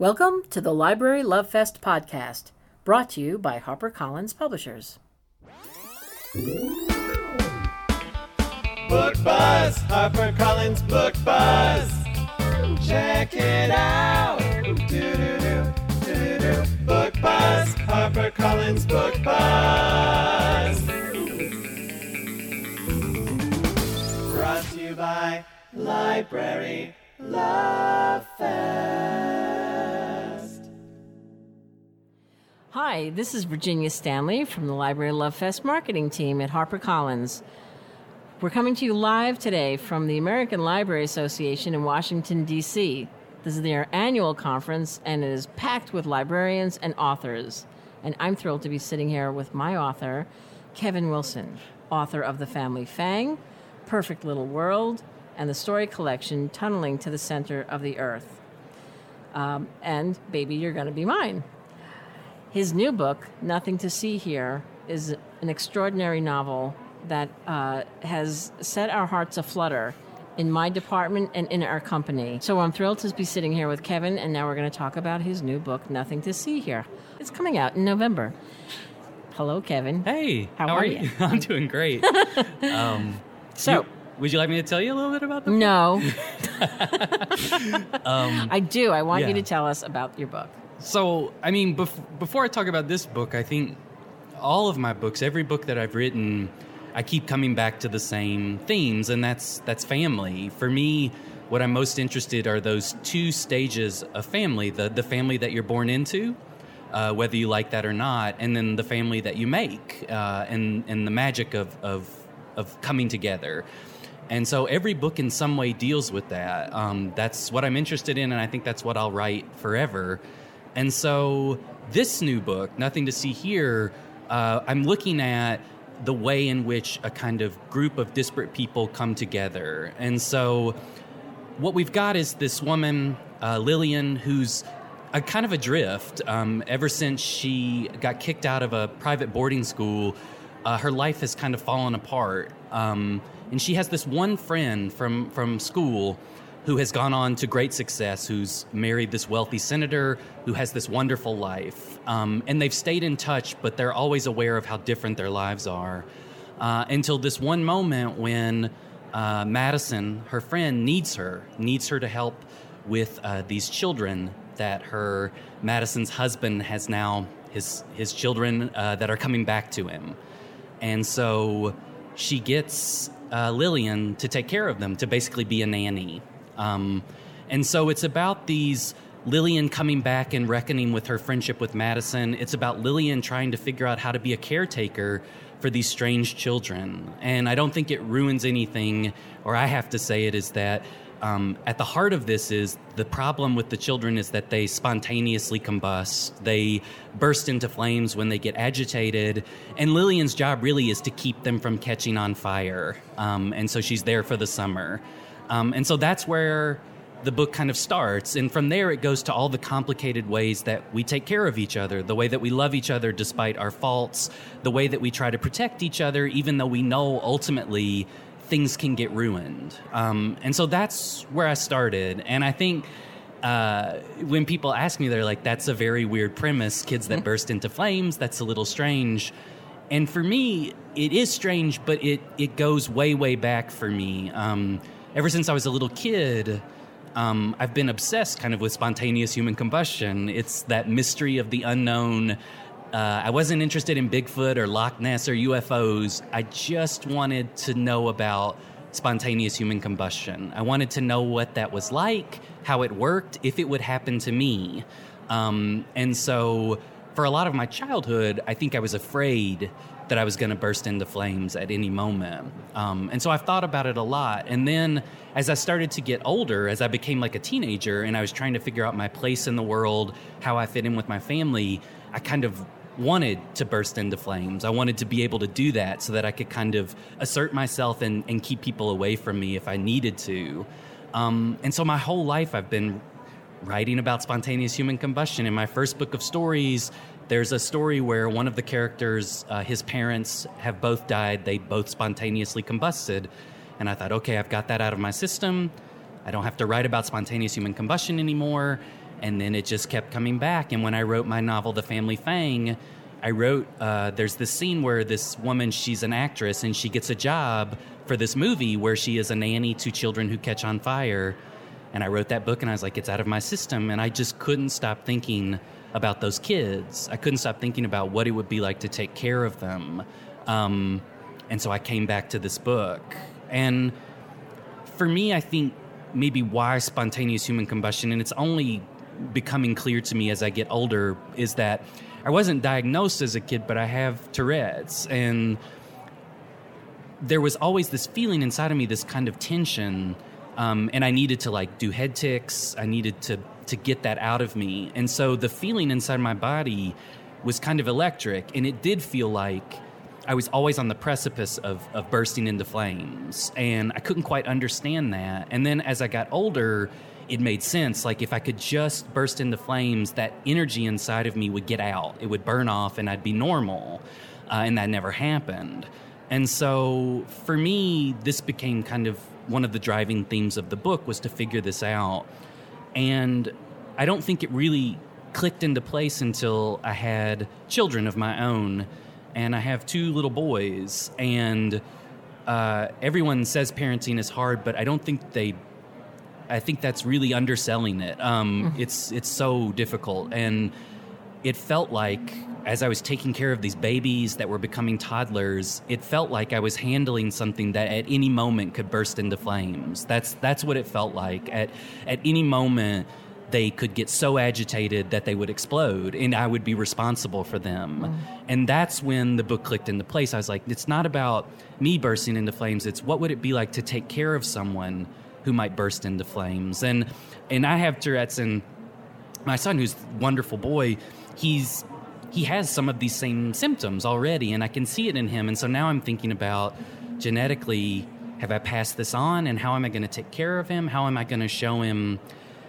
Welcome to the Library Love Fest podcast, brought to you by HarperCollins Publishers. Book Buzz, HarperCollins Book Buzz. Check it out. Book Buzz, HarperCollins Book Buzz. Brought to you by Library Love Fest. Hi, this is Virginia Stanley from the Library Love Fest marketing team at HarperCollins. We're coming to you live today from the American Library Association in Washington, D.C. This is their annual conference, and it is packed with librarians and authors. And I'm thrilled to be sitting here with my author, Kevin Wilson, author of The Family Fang, Perfect Little World, and the story collection Tunneling to the Center of the Earth. Um, and Baby, You're Gonna Be Mine. His new book, Nothing to See Here, is an extraordinary novel that uh, has set our hearts aflutter in my department and in our company. So I'm thrilled to be sitting here with Kevin, and now we're going to talk about his new book, Nothing to See Here. It's coming out in November. Hello, Kevin. Hey, How are you? I'm doing great. um, So, you- would you like me to tell you a little bit about the book? no, Um, I do. I want you to tell us about your book. So, I mean, bef- before I talk about this book, I think all of my books, every book that I've written, I keep coming back to the same themes, and that's that's family. For me, what I'm most interested are those two stages of family: the the family that you're born into, uh, whether you like that or not, and then the family that you make, uh, and and the magic of of of coming together. And so every book in some way deals with that. Um, that's what I'm interested in, and I think that's what I'll write forever. And so this new book, Nothing to See Here, uh, I'm looking at the way in which a kind of group of disparate people come together. And so what we've got is this woman, uh, Lillian, who's a kind of adrift. Um, ever since she got kicked out of a private boarding school, uh, her life has kind of fallen apart. Um, and she has this one friend from, from school who has gone on to great success, who's married this wealthy senator, who has this wonderful life. Um, and they've stayed in touch, but they're always aware of how different their lives are. Uh, until this one moment when uh, Madison, her friend, needs her, needs her to help with uh, these children that her Madison's husband has now his his children uh, that are coming back to him, and so she gets uh, Lillian to take care of them, to basically be a nanny, um, and so it's about these. Lillian coming back and reckoning with her friendship with Madison. It's about Lillian trying to figure out how to be a caretaker for these strange children. And I don't think it ruins anything, or I have to say it, is that um, at the heart of this is the problem with the children is that they spontaneously combust. They burst into flames when they get agitated. And Lillian's job really is to keep them from catching on fire. Um, and so she's there for the summer. Um, and so that's where the book kind of starts. And from there, it goes to all the complicated ways that we take care of each other, the way that we love each other despite our faults, the way that we try to protect each other, even though we know ultimately things can get ruined. Um, and so that's where I started. And I think. Uh, when people ask me, they're like, that's a very weird premise. Kids that burst into flames, that's a little strange. And for me, it is strange, but it, it goes way, way back for me. Um, ever since I was a little kid, um, I've been obsessed kind of with spontaneous human combustion. It's that mystery of the unknown. Uh, I wasn't interested in Bigfoot or Loch Ness or UFOs. I just wanted to know about spontaneous human combustion. I wanted to know what that was like, how it worked, if it would happen to me. Um, and so, for a lot of my childhood, I think I was afraid that I was going to burst into flames at any moment. Um, and so I've thought about it a lot. And then as I started to get older, as I became like a teenager and I was trying to figure out my place in the world, how I fit in with my family, I kind of wanted to burst into flames. I wanted to be able to do that so that I could kind of assert myself and, and keep people away from me if I needed to. Um, and so my whole life I've been writing about spontaneous human combustion. In my first book of stories, there's a story where one of the characters, uh, his parents have both died. They both spontaneously combusted. And I thought, okay, I've got that out of my system. I don't have to write about spontaneous human combustion anymore. and then it just kept coming back. And when I wrote my novel, The Family Fang, I wrote uh, there's this scene where this woman, she's an actress, and she gets a job for this movie where she is a nanny to children who catch on fire. And I wrote that book, and I was like, it's out of my system. And I just couldn't stop thinking about those kids. I couldn't stop thinking about what it would be like to take care of them. Um, and so I came back to this book. And for me, I think maybe why spontaneous human combustion, and it's only becoming clear to me as I get older, is that I wasn't diagnosed as a kid, but I have Tourette's. And there was always this feeling inside of me, this kind of tension. Um, and I needed to like do head tics. I needed to to get that out of me. And so the feeling inside my body was kind of electric, and it did feel like I was always on the precipice of, of bursting into flames. And I couldn't quite understand that. And then as I got older, it made sense. Like if I could just burst into flames, that energy inside of me would get out, it would burn off, and I'd be normal. Uh, and that never happened. And so for me, this became kind of one of the driving themes of the book was to figure this out. And I don't think it really clicked into place until I had children of my own. And I have two little boys. And uh, everyone says parenting is hard, but I don't think they. I think that's really underselling it. Um, It's it's so difficult, and it felt like as I was taking care of these babies that were becoming toddlers, it felt like I was handling something that at any moment could burst into flames. That's that's what it felt like. At at any moment they could get so agitated that they would explode and I would be responsible for them. Mm. And that's when the book clicked into place. I was like, it's not about me bursting into flames, it's what would it be like to take care of someone who might burst into flames. And and I have Tourette's and my son who's a wonderful boy he's he has some of these same symptoms already and i can see it in him. And so now i'm thinking about genetically have i passed this on and how am i going to take care of him? How am i going to show him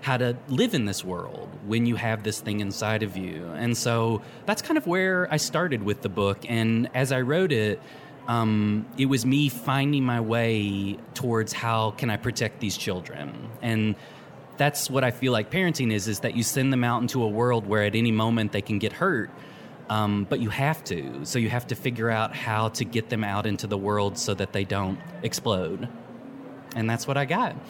how to live in this world when you have this thing inside of you? And so that's kind of where i started with the book. And as i wrote it um, it was me finding my way towards how can i protect these children? And that's what I feel like parenting is: is that you send them out into a world where at any moment they can get hurt, um, but you have to. So you have to figure out how to get them out into the world so that they don't explode, and that's what I got.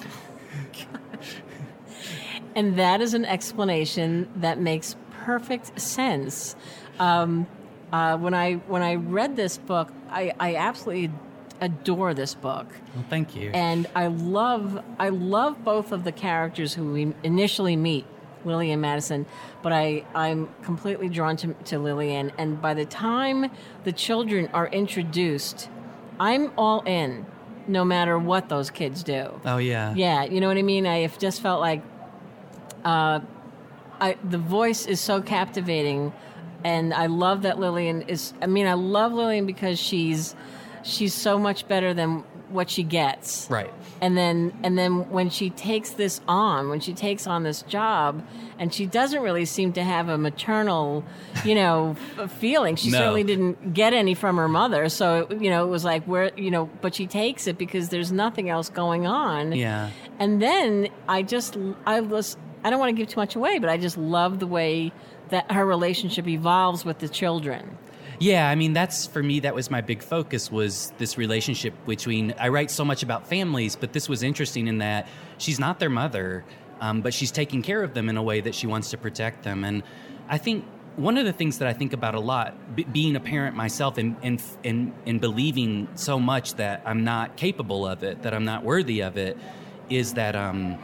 And that is an explanation that makes perfect sense. Um, uh, when I when I read this book, I, I absolutely adore this book. Well, thank you. and I love I love both of the characters who we initially meet, Lily and Madison. But I I'm completely drawn to to Lillian, and by the time the children are introduced, I'm all in, no matter what those kids do. oh yeah. Yeah, you know what I mean. I have just felt like, uh, I the voice is so captivating, and I love that Lillian is. I mean, I love Lillian because she's she's so much better than what she gets. Right. And then and then when she takes this on, when she takes on this job, and she doesn't really seem to have a maternal, you know, feeling. She No. certainly didn't get any from her mother. So you know, it was like where you know, but she takes it because there's nothing else going on. Yeah. And then I just, I was, I don't want to give too much away, but I just love the way that her relationship evolves with the children. Yeah, I mean that's for me that was my big focus was this relationship between I write so much about families, but this was interesting in that she's not their mother, um, but she's taking care of them in a way that she wants to protect them. And I think one of the things that I think about a lot, b- being a parent myself and, and and and believing so much that I'm not capable of it, that I'm not worthy of it, is that um,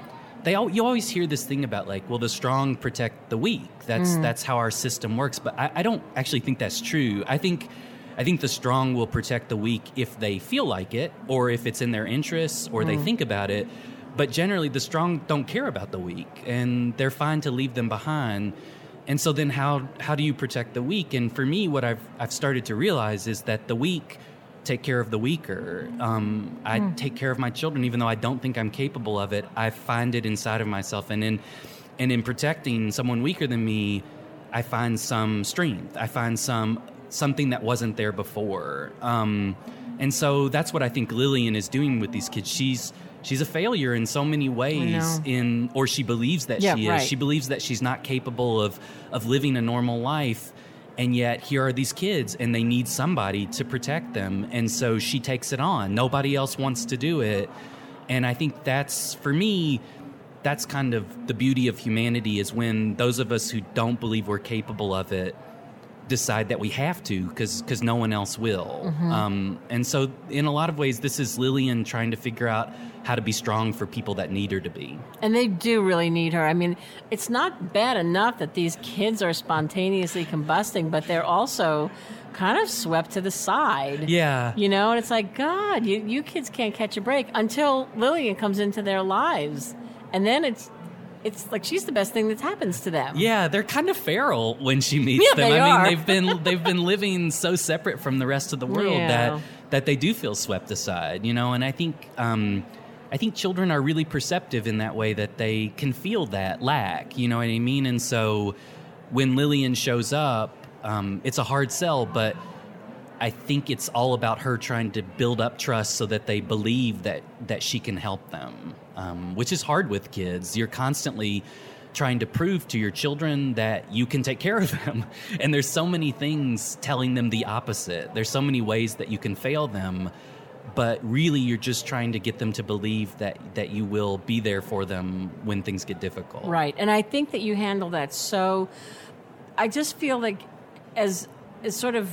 they all, you always hear this thing about like, well, the strong protect the weak. That's mm. that's how our system works. But I, I don't actually think that's true. I think I think the strong will protect the weak if they feel like it, or if it's in their interests, or they mm. think about it. But generally, the strong don't care about the weak, and they're fine to leave them behind. And so then, how how do you protect the weak? And for me, what I've I've started to realize is that the weak take care of the weaker. Um, I take care of my children, even though I don't think I'm capable of it. I find it inside of myself, and in and in protecting someone weaker than me, I find some strength. I find some something that wasn't there before. Um, and so that's what I think Lillian is doing with these kids. She's she's a failure in so many ways in or she believes that Yeah, she is right. she believes that she's not capable of of living a normal life and yet here are these kids and they need somebody to protect them. And so she takes it on. Nobody else wants to do it. And i think that's for me that's kind of the beauty of humanity is when those of us who don't believe we're capable of it decide that we have to because because no one else will. Mm-hmm. Um, and so, in a lot of ways, this is Lillian trying to figure out how to be strong for people that need her to be. And they do really need her. I mean, it's not bad enough that these kids are spontaneously combusting, but they're also kind of swept to the side. Yeah. You know, and it's like, God, you, you kids can't catch a break until Lillian comes into their lives. And then it's it's like she's the best thing that happens to them. Yeah, they're kind of feral when she meets Yeah, them. they I mean, they've been they've been living so separate from the rest of the world Yeah. that that they do feel swept aside, you know. And I think um, I think children are really perceptive in that way that they can feel that lack. You know what I mean? And so when Lillian shows up, um, it's a hard sell, but I think it's all about her trying to build up trust so that they believe that that she can help them, um, which is hard with kids. You're constantly trying to prove to your children that you can take care of them, and there's so many things telling them the opposite. There's so many ways that you can fail them, but really you're just trying to get them to believe that that you will be there for them when things get difficult. Right. And I think that you handle that so. I just feel like, as as sort of,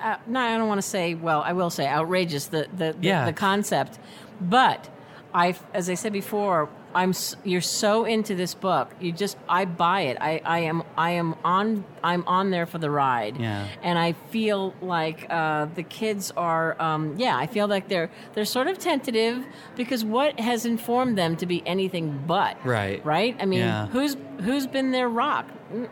uh, no, I don't want to say. Well, I will say outrageous the the, the, Yeah. the concept, but I, as I said before, I'm you're so into this book. You just I buy it. I, I am I am on I'm on there for the ride. Yeah. And I feel like uh, the kids are um, yeah. I feel like they're they're sort of tentative because what has informed them to be anything but Right. right. I mean, Yeah. who's who's been their rock?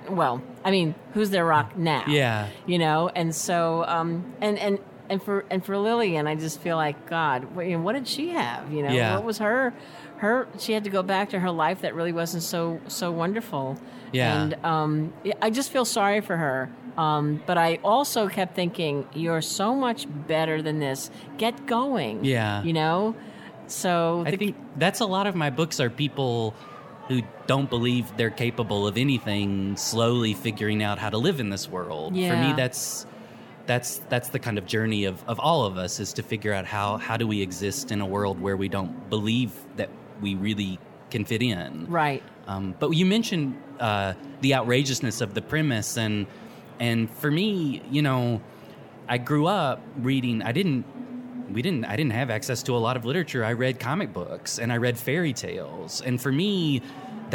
Well, I mean, who's their rock now? Yeah. you know. And so, um, and and and for and for Lillian, I just feel like God. What, you know, what did she have? You know, Yeah. what was her? Her she had to go back to her life that really wasn't so so wonderful. Yeah. and um, I just feel sorry for her. Um, but I also kept thinking, you're so much better than this. Get going. Yeah. you know. So I think that's a lot of my books are people who don't believe they're capable of anything slowly figuring out how to live in this world. Yeah. For me that's that's that's the kind of journey of, of all of us is to figure out how how do we exist in a world where we don't believe that we really can fit in. right. Um, but you mentioned uh, the outrageousness of the premise, and and for me, you know, I grew up reading. I didn't. We didn't. I didn't have access to a lot of literature. I read comic books and I read fairy tales, and for me,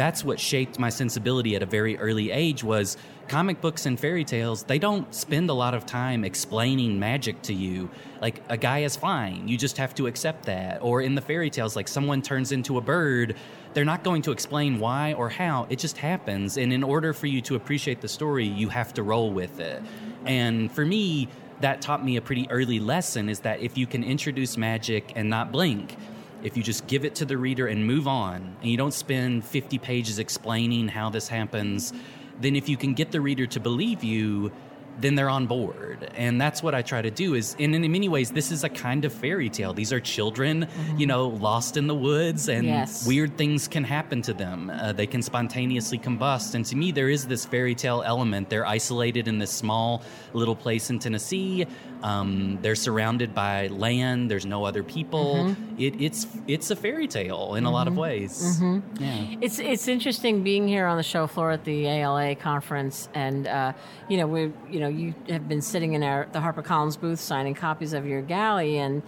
that's what shaped my sensibility at a very early age. Was comic books and fairy tales. They don't spend a lot of time explaining magic to you. Like a guy is flying, you just have to accept that. Or in the fairy tales, like someone turns into a bird they're not going to explain why or how. It just happens. And in order for you to appreciate the story, you have to roll with it. And for me, that taught me a pretty early lesson is that if you can introduce magic and not blink, if you just give it to the reader and move on, and you don't spend 50 pages explaining how this happens, then if you can get the reader to believe you, then they're on board. And that's what i try to do is and in many ways this is a kind of fairy tale. These are children you know lost in the woods and Yes. weird things can happen to them. Uh, they can spontaneously combust. And to me there is this fairy tale element. They're isolated in this small little place in tennessee um, they're surrounded by land. There's no other people. It, it's it's a fairy tale in a lot of ways. Yeah. It's it's interesting being here on the show floor at the ALA conference, and uh, you know we you know you have been sitting in our the HarperCollins booth signing copies of your galley, and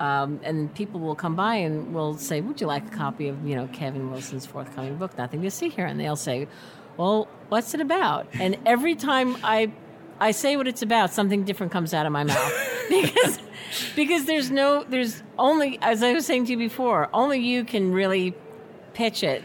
um, and people will come by and will say, "Would you like a copy of you know Kevin Wilson's forthcoming book, Nothing to See Here?" And they'll say, "Well, what's it about?" And every time I I say what it's about, something different comes out of my mouth because because there's no there's only as I was saying to you before, only you can really pitch it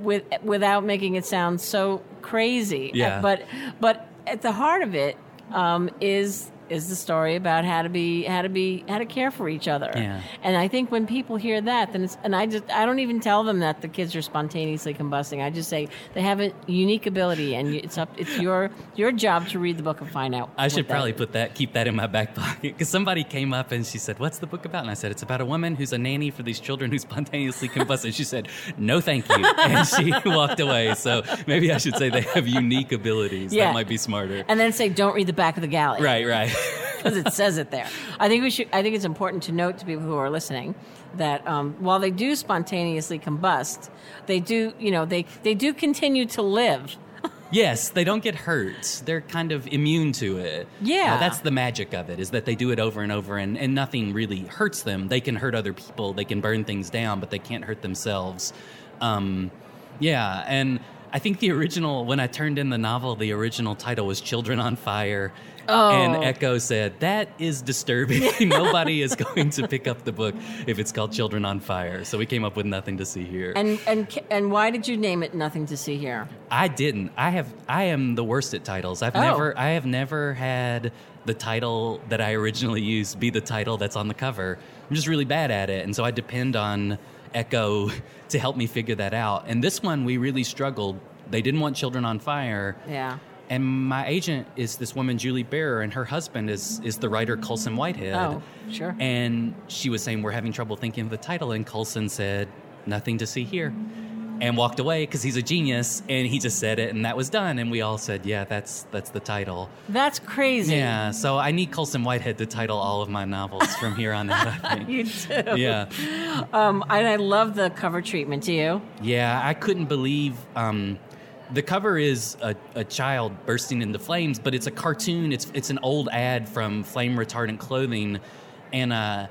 with without making it sound so crazy. Yeah. But but at the heart of it um, is is the story about how to be how to be how to care for each other. Yeah. And I think when people hear that, then it's and I just I don't even tell them that the kids are spontaneously combusting. I just say they have a unique ability, and it's up it's your your job to read the book and find out. I should probably put that, keep that in my back pocket. Because somebody came up and she said, What's the book about? And I said, It's about a woman who's a nanny for these children who spontaneously combust. And she said, No, thank you. And she walked away. So maybe I should say they have unique abilities. Yeah. That might be smarter. and then say don't read the back of the galley. Right, right. Because it says it there. I think we should. I think it's important to note to people who are listening that um, while they do spontaneously combust, they do. You know, they they do continue to live. Yes, they don't get hurt. They're kind of immune to it. Yeah. Uh, that's the magic of it, is that they do it over and over and, and nothing really hurts them. They can hurt other people, they can burn things down, but they can't hurt themselves. Um, yeah, and I think the original, when I turned in the novel, the original title was Children on Fire. Oh. And Ecco said, That is disturbing. Nobody is going to pick up the book if it's called Children on Fire. So we came up with nothing to see here. And and and why did you name it Nothing to See Here? I didn't. I have. I am the worst at titles. I've Oh. never. I have never had the title that I originally used be the title that's on the cover. I'm just really bad at it, and so I depend on Ecco to help me figure that out. And this one, we really struggled. They didn't want Children on Fire, Yeah. and my agent is this woman Julie Barer, and her husband is is the writer Colson Whitehead. Oh, sure. And she was saying we're having trouble thinking of the title, and Colson said nothing to see here, and walked away because he's a genius, and he just said it, and that was done. And we all said, yeah, that's that's the title. That's crazy. Yeah. So I need Colson Whitehead to title all of my novels from here on out. You do. Yeah. Um, and I love the cover treatment. Do you? Yeah, I couldn't believe. Um, the cover is a, a child bursting into flames, but it's a cartoon. It's it's an old ad from flame retardant clothing, and uh,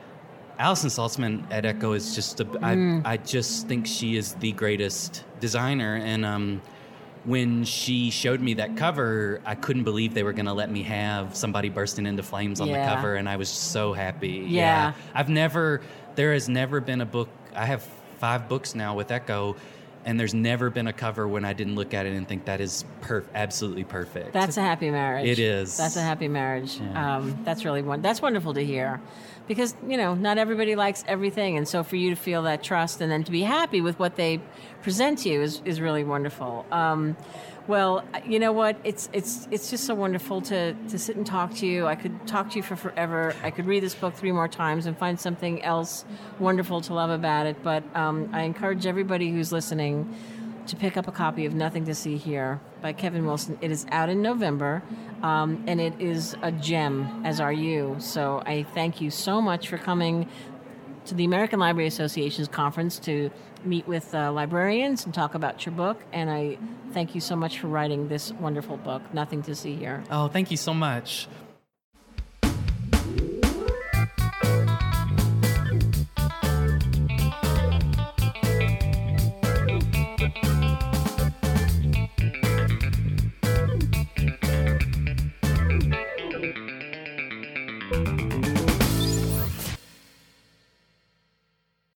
Allison Saltzman at Ecco is just—I just think she is the greatest designer. And um, when she showed me that cover, I couldn't believe they were going to let me have somebody bursting into flames on Yeah. the cover, and I was so happy. Yeah. I've never, there has never been a book. I have five books now with Ecco, and there's never been a cover when I didn't look at it and think that is perf- absolutely perfect. That's a happy marriage. It is. That's a happy marriage. Yeah. Um, that's really one. That's wonderful to hear, because you know not everybody likes everything, and so for you to feel that trust and then to be happy with what they present to you is is really wonderful. Um, well, you know what? It's it's it's just so wonderful to to sit and talk to you. I could talk to you for forever. I could read this book three more times and find something else wonderful to love about it. But um, I encourage everybody who's listening to pick up a copy of Nothing to See Here by Kevin Wilson. It is out in November, um, and it is a gem, as are you. So I thank you so much for coming to the American Library Association's conference to meet with uh, librarians and talk about your book. And I thank you so much for writing this wonderful book, Nothing to See Here. oh, thank you so much.